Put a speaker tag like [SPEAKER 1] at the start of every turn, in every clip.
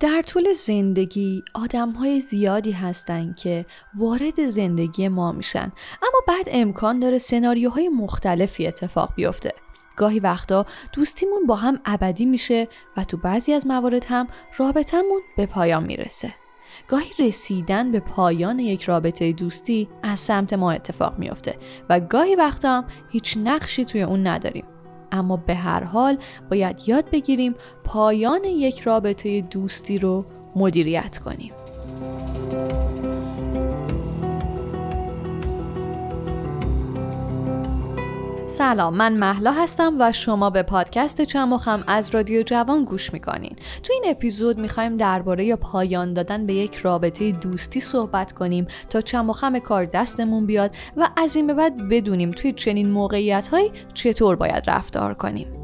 [SPEAKER 1] در طول زندگی آدم های زیادی هستن که وارد زندگی ما میشن. اما بعد امکان داره سناریوهای مختلفی اتفاق بیفته. گاهی وقتا دوستیمون با هم ابدی میشه و تو بعضی از موارد هم رابطمون به پایان می‌رسه. گاهی رسیدن به پایان یک رابطه دوستی از سمت ما اتفاق میافته و گاهی وقتا هم هیچ نقشی توی اون نداریم. اما به هر حال باید یاد بگیریم پایان یک رابطه دوستی رو مدیریت کنیم. سلام من محلا هستم و شما به پادکست چمخم از رادیو جوان گوش می‌کنین. تو این اپیزود می‌خوایم درباره پایان دادن به یک رابطه دوستی صحبت کنیم تا چمخم کار دستمون بیاد و از این به بعد بدونیم توی چنین موقعیت هایی چطور باید رفتار کنیم.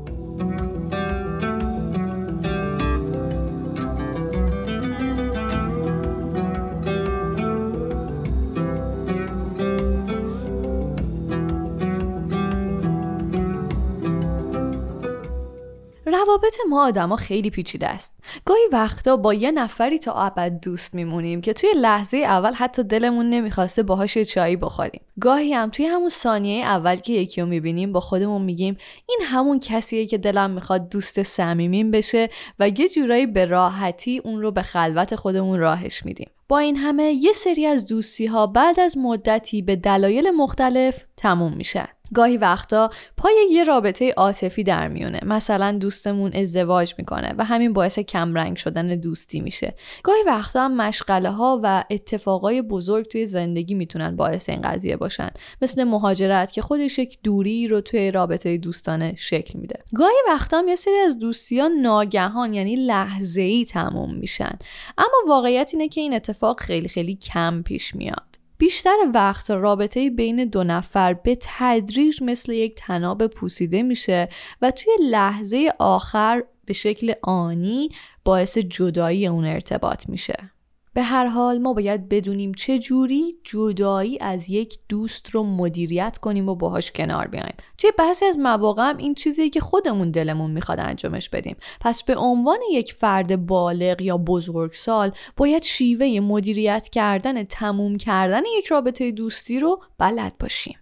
[SPEAKER 1] ما آدما خیلی پیچیده است. گاهی وقتا با یه نفری تا ابد دوست میمونیم که توی لحظه اول حتی دلمون نمی‌خواسته باهاش چایی بخوریم. گاهی هم توی همون ثانیه اول که یکی رو می‌بینیم با خودمون میگیم این همون کسیه که دلم می‌خواد دوست صمیمیم بشه و یه جورایی به راحتی اون رو به خلوت خودمون راهش میدیم. با این همه یه سری از دوستی ها بعد از مدتی به دلایل مختلف تموم میشن گاهی وقتا پای یه رابطه عاطفی در میونه. مثلا دوستمون ازدواج می‌کنه و همین باعث کمرنگ شدن دوستی میشه. گاهی وقتا هم مشغله ها و اتفاقای بزرگ توی زندگی می‌تونن باعث این قضیه باشن. مثل مهاجرت که خودش یک دوری رو توی رابطه دوستانه شکل میده. گاهی وقتا هم یه سری از دوستی ها ناگهان یعنی لحظه ای تموم میشن. اما واقعیت اینه که این اتفاق خیلی خیلی کم پیش میاد. بیشتر وقت رابطه بین دو نفر به تدریج مثل یک تناب پوسیده میشه و توی لحظه آخر به شکل آنی باعث جدایی اون ارتباط میشه. به هر حال ما باید بدونیم چه جوری جدایی از یک دوست رو مدیریت کنیم و باهاش کنار بیایم. توی بعضی از مواقع هم این چیزی که خودمون دلمون می‌خواد انجامش بدیم. پس به عنوان یک فرد بالغ یا بزرگسال باید شیوه مدیریت کردن تموم کردن یک رابطه دوستی رو بلد باشیم.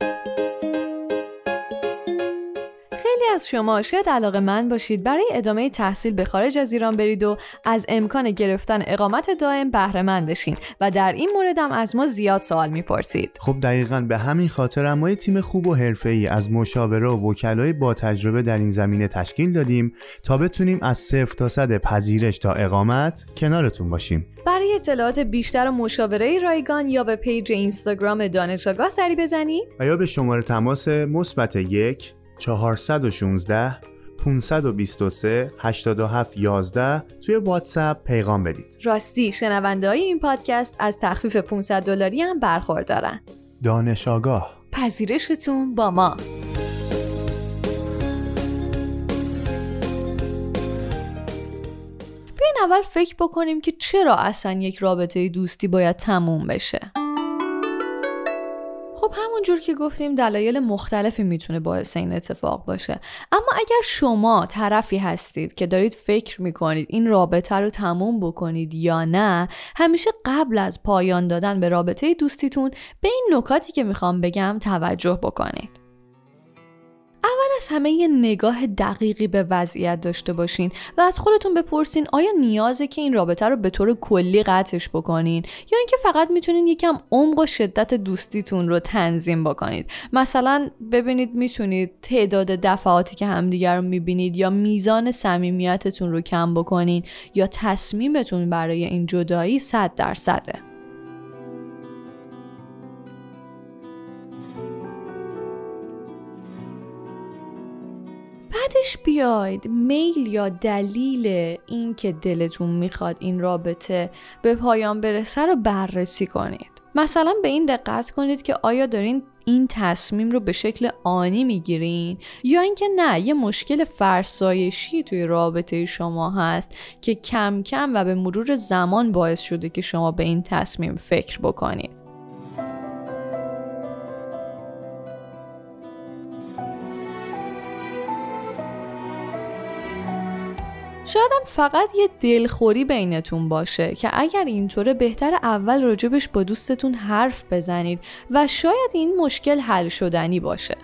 [SPEAKER 1] از شما شاید علاقه من باشید برای ادامه تحصیل به خارج از ایران برید و از امکان گرفتن اقامت دائم بهره مند بشین و در این موردم از ما زیاد سوال می‌پرسید.
[SPEAKER 2] خب دقیقا به همین خاطر ما تیم خوب و ای از مشاوره و وکلای با تجربه در این زمینه تشکیل دادیم تا بتونیم از صفر تا صد پذیرش تا اقامت کنارتون باشیم.
[SPEAKER 1] برای اطلاعات بیشتر و مشاوره رایگان یا به پیج اینستاگرام دانش آگاه سری بزنید.
[SPEAKER 2] و یا به شماره تماس مثبت یک 416 523 87 11 توی واتساپ پیغام بدید.
[SPEAKER 1] راستی شنونده های این پادکست از تخفیف 500 دلاری هم برخوردارن.
[SPEAKER 2] دانش آگاه
[SPEAKER 1] پذیرشتون با ما. بیاین اول فکر بکنیم که چرا اصلا یک رابطه دوستی باید تموم بشه. همونجور که گفتیم دلایل مختلفی می‌تونه باعث این اتفاق باشه. اما اگر شما طرفی هستید که دارید فکر می‌کنید این رابطه رو تموم بکنید یا نه همیشه قبل از پایان دادن به رابطه دوستیتون به این نکاتی که می‌خوام بگم توجه بکنید. اول از همه یه نگاه دقیقی به وضعیت داشته باشین و از خودتون بپرسین آیا نیازه که این رابطه رو به طور کلی قطعش بکنین؟ یا اینکه فقط می‌تونین یکم عمق و شدت دوستیتون رو تنظیم بکنید؟ مثلا ببینید می‌تونید تعداد دفعاتی که همدیگر رو می‌بینید یا میزان صمیمیتتون رو کم بکنین یا تصمیمتون برای این جدایی صد درصده. بعدش بیاید میل یا دلیل این که دلتون می‌خواد این رابطه به پایان برسه رو بررسی کنید. مثلا به این دقت کنید که آیا دارین این تصمیم رو به شکل آنی می‌گیرین یا اینکه نه یه مشکل فرسایشی توی رابطه شما هست که کم کم و به مرور زمان باعث شده که شما به این تصمیم فکر بکنید. شاید هم فقط یه دلخوری بینتون باشه که اگر اینطوره بهتر اول راجبش با دوستتون حرف بزنید و شاید این مشکل حل شدنی باشه.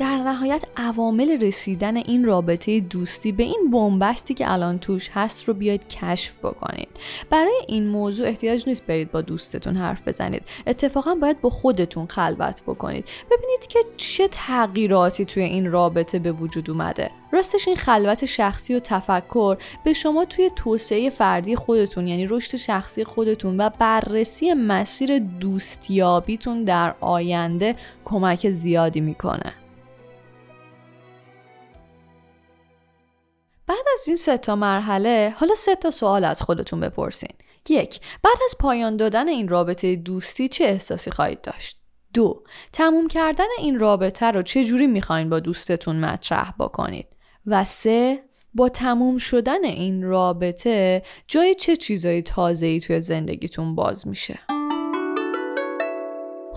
[SPEAKER 1] در نهایت عوامل رسیدن این رابطه دوستی به این بنبستی که الان توش هست رو بیاید کشف بکنید. برای این موضوع احتیاج نیست برید با دوستتون حرف بزنید. اتفاقا باید با خودتون خلوت بکنید. ببینید که چه تغییراتی توی این رابطه به وجود اومده. راستش این خلوت شخصی و تفکر به شما توی توسعه فردی خودتون یعنی رشد شخصی خودتون و بررسی مسیر دوستیابیتون در آینده کمک زیادی می‌کنه. بعد از این سه تا مرحله حالا سه تا سوال از خودتون بپرسین. یک بعد از پایان دادن این رابطه دوستی چه احساسی خواهید داشت؟ دو تموم کردن این رابطه رو چه جوری می‌خواین با دوستتون مطرح بکنید؟ و سه با تموم شدن این رابطه جای چه چیزایی تازه ای توی زندگیتون باز میشه؟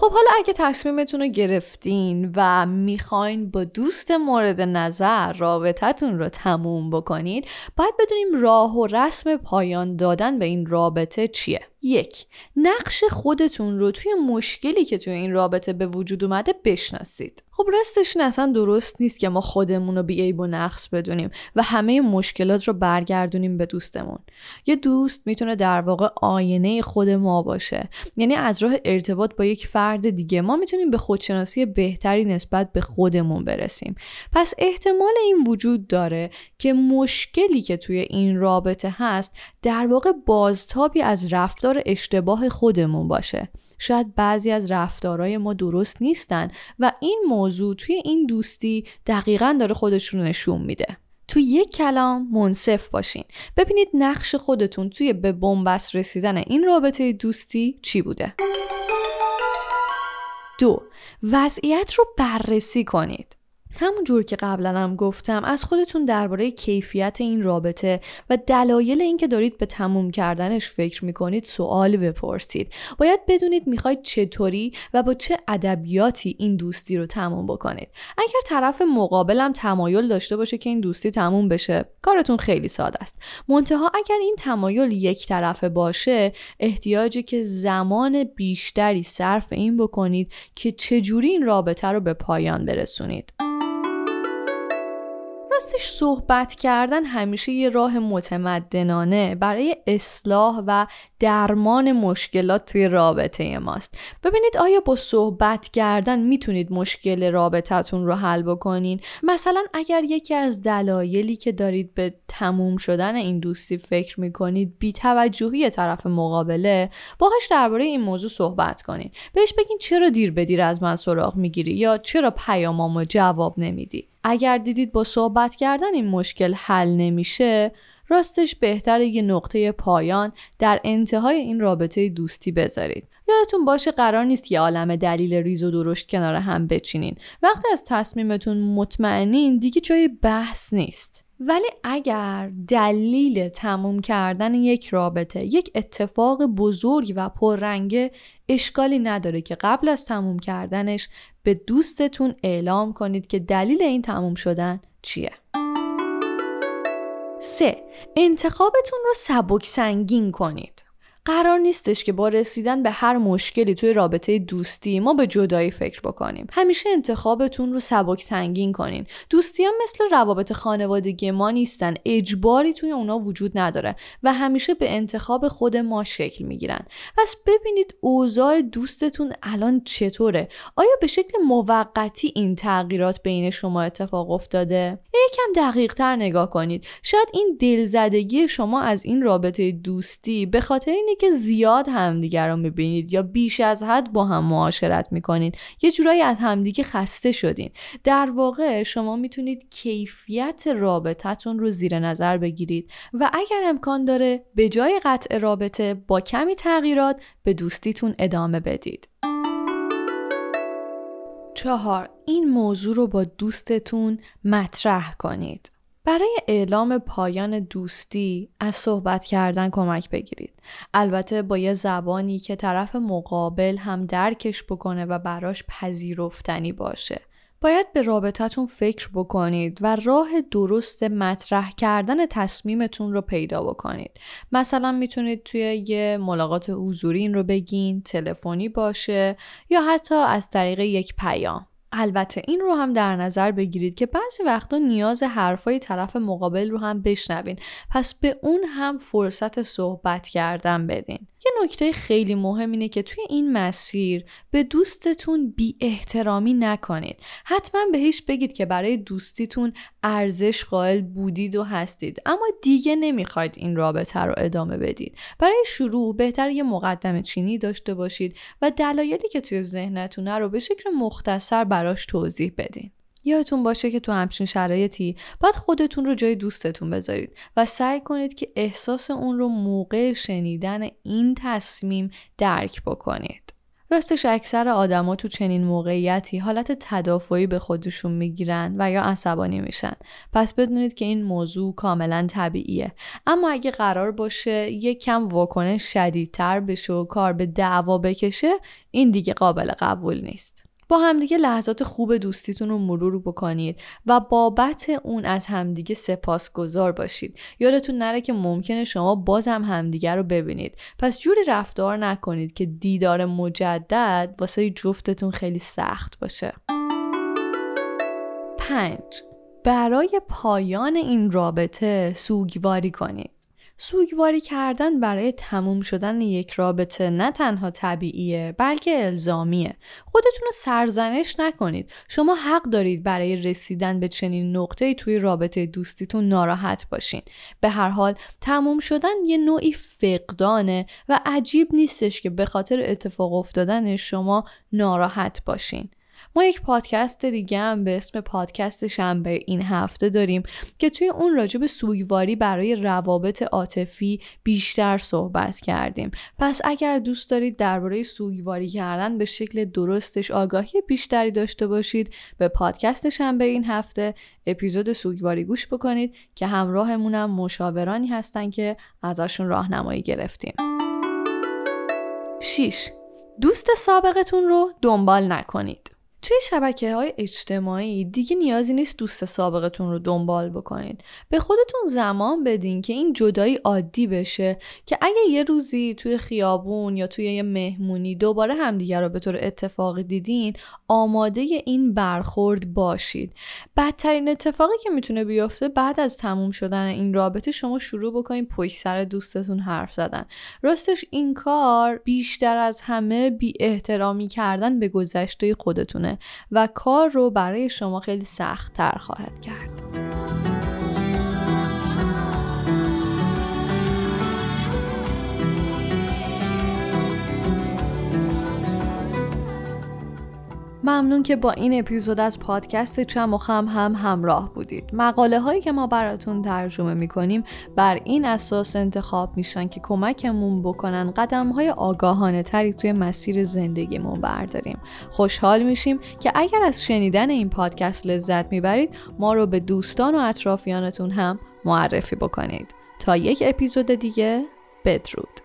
[SPEAKER 1] خب حالا اگه تصمیمتون رو گرفتین و می‌خواین با دوست مورد نظر رابطتون رو تموم بکنید باید بدونیم راه و رسم پایان دادن به این رابطه چیه. یک نقش خودتون رو توی مشکلی که توی این رابطه به وجود اومده بشناسید. خب راستش اصلا درست نیست که ما خودمون رو بیعیب و نقص بدونیم و همه مشکلات رو برگردونیم به دوستمون. یه دوست می‌تونه در واقع آینه خود ما باشه. یعنی از راه ارتباط با یک فرد دیگه ما می‌تونیم به خودشناسی بهتری نسبت به خودمون برسیم. پس احتمال این وجود داره که مشکلی که توی این رابطه هست در واقع بازتابی از رفتار اشتباه خودمون باشه. شاید بعضی از رفتارهای ما درست نیستن و این موضوع توی این دوستی دقیقا داره خودش رو نشون میده. توی یک کلام منصف باشین. ببینید نقش خودتون توی به بنبست رسیدن این رابطه دوستی چی بوده. دو وضعیت رو بررسی کنید. همون جور که قبلا هم گفتم از خودتون درباره کیفیت این رابطه و دلایل اینکه دارید به تموم کردنش فکر می‌کنید سوال بپرسید. باید بدونید می‌خواید چطوری و با چه ادبیاتی این دوستی رو تموم بکنید. اگر طرف مقابلم تمایل داشته باشه که این دوستی تموم بشه کارتون خیلی ساده است. منتها اگر این تمایل یک طرفه باشه احتیاجی که زمان بیشتری صرف این بکنید که چجوری این رابطه رو به پایان برسونید. راستش صحبت کردن همیشه یه راه متمدنانه برای اصلاح و درمان مشکلات توی رابطه ماست. ببینید آیا با صحبت کردن می‌تونید مشکل رابطتون رو حل بکنین؟ مثلا اگر یکی از دلایلی که دارید به تموم شدن این دوستی فکر می‌کنید بیتوجهی طرف مقابله باهاش درباره این موضوع صحبت کنید بهش بگین چرا دیر به دیر از من سراغ می‌گیری یا چرا پیامامو جواب نمیدی؟ اگر دیدید با صحبت کردن این مشکل حل نمیشه راستش بهتر یه نقطه پایان در انتهای این رابطه دوستی بذارید. یادتون باشه قرار نیست که عالم دلیل ریز و درشت کنار هم بچینین. وقتی از تصمیمتون مطمئنین دیگه جای بحث نیست. ولی اگر دلیل تموم کردن یک رابطه یک اتفاق بزرگ و پررنگه اشکالی نداره که قبل از تموم کردنش به دوستتون اعلام کنید که دلیل این تموم شدن چیه 3. انتخابتون رو سبک سنگین کنید قرار نیستش که با رسیدن به هر مشکلی توی رابطه دوستی ما به جدایی فکر بکنیم. همیشه انتخابتون رو سبک سنگین کنین. دوستی هم مثل روابط خانوادگی ما نیستن. اجباری توی اونا وجود نداره و همیشه به انتخاب خود ما شکل می‌گیرن. پس ببینید اوضاع دوستتون الان چطوره؟ آیا به شکل موقتی این تغییرات بین شما اتفاق افتاده؟ یکم دقیق تر نگاه کنید. شاید این دلزدگی شما از این رابطه دوستی به خاطر که زیاد همدیگر رو می‌بینید یا بیش از حد با هم معاشرت می‌کنین یه جورایی از همدیگه خسته شدین. در واقع شما می‌تونید کیفیت رابطتون رو زیر نظر بگیرید و اگر امکان داره به جای قطع رابطه با کمی تغییرات به دوستیتون ادامه بدید. چهار این موضوع رو با دوستتون مطرح کنید. برای اعلام پایان دوستی از صحبت کردن کمک بگیرید. البته با یه زبانی که طرف مقابل هم درکش بکنه و براش پذیرفتنی باشه. باید به رابطتون فکر بکنید و راه درست مطرح کردن تصمیمتون رو پیدا بکنید. مثلا می‌تونید توی یه ملاقات حضوری این رو بگین، تلفنی باشه یا حتی از طریق یک پیام. البته این رو هم در نظر بگیرید که بعضی وقتا نیاز حرفای طرف مقابل رو هم بشنوین پس به اون هم فرصت صحبت کردن بدین یه نکته خیلی مهم اینه که توی این مسیر به دوستتون بی احترامی نکنید. حتما بهش بگید که برای دوستیتون ارزش قائل بودید و هستید اما دیگه نمی‌خواید این رابطه رو ادامه بدید. برای شروع بهتر یه مقدم چینی داشته باشید و دلایلی که توی ذهنتونه رو به شکل مختصر براش توضیح بدین. یادتون باشه که تو همچین شرایطی باید خودتون رو جای دوستتون بذارید و سعی کنید که احساس اون رو موقع شنیدن این تصمیم درک بکنید. راستش اکثر آدما تو چنین موقعیتی حالت تدافعی به خودشون می‌گیرن و یا عصبانی میشن پس بدونید که این موضوع کاملا طبیعیه اما اگه قرار باشه یک کم واکنش شدیدتر بشه و کار به دعوا بکشه این دیگه قابل قبول نیست با همدیگه لحظات خوب دوستیتون رو مرور بکنید و بابت اون از همدیگه سپاسگزار باشید. یادتون نره که ممکنه شما بازم همدیگه رو ببینید. پس جوری رفتار نکنید که دیدار مجدد واسه جفتتون خیلی سخت باشه. پنج. برای پایان این رابطه سوگواری کنید. سوگواری کردن برای تموم شدن یک رابطه نه تنها طبیعیه بلکه الزامیه. خودتون رو سرزنش نکنید. شما حق دارید برای رسیدن به چنین نقطه توی رابطه دوستیتون ناراحت باشین. به هر حال تموم شدن یه نوعی فقدانه و عجیب نیستش که به خاطر اتفاق افتادن شما ناراحت باشین. ما یک پادکست دیگه هم به اسم پادکست شنبه این هفته داریم که توی اون راجع به سوگواری برای روابط عاطفی بیشتر صحبت کردیم. پس اگر دوست دارید درباره سوگواری کردن به شکل درستش آگاهی بیشتری داشته باشید به پادکست شنبه این هفته اپیزود سوگواری گوش بکنید که همراهمونم مشاورانی هستن که ازشون راهنمایی گرفتیم. 6. دوست سابقتون رو دنبال نکنید. توی شبکه های اجتماعی دیگه نیازی نیست دوست سابقتون رو دنبال بکنید. به خودتون زمان بدین که این جدایی عادی بشه که اگه یه روزی توی خیابون یا توی یه مهمونی دوباره همدیگه رو به طور اتفاقی دیدین آماده این برخورد باشید. بدترین اتفاقی که می‌تونه بیفته بعد از تموم شدن این رابطه شما شروع بکنید پشت سر دوستتون حرف زدن. راستش این کار بیشتر از همه بی احترامی کردن به گذشته خودتونه. و کار رو برای شما خیلی سخت تر خواهد کرد. ممنون که با این اپیزود از پادکست چم و خم هم همراه بودید. مقاله هایی که ما براتون ترجمه می کنیم بر این اساس انتخاب میشن که کمکمون بکنن قدم های آگاهانه تری توی مسیر زندگیمون برداریم. خوشحال میشیم که اگر از شنیدن این پادکست لذت می‌برید ما رو به دوستان و اطرافیانتون هم معرفی بکنید. تا یک اپیزود دیگه بدرود.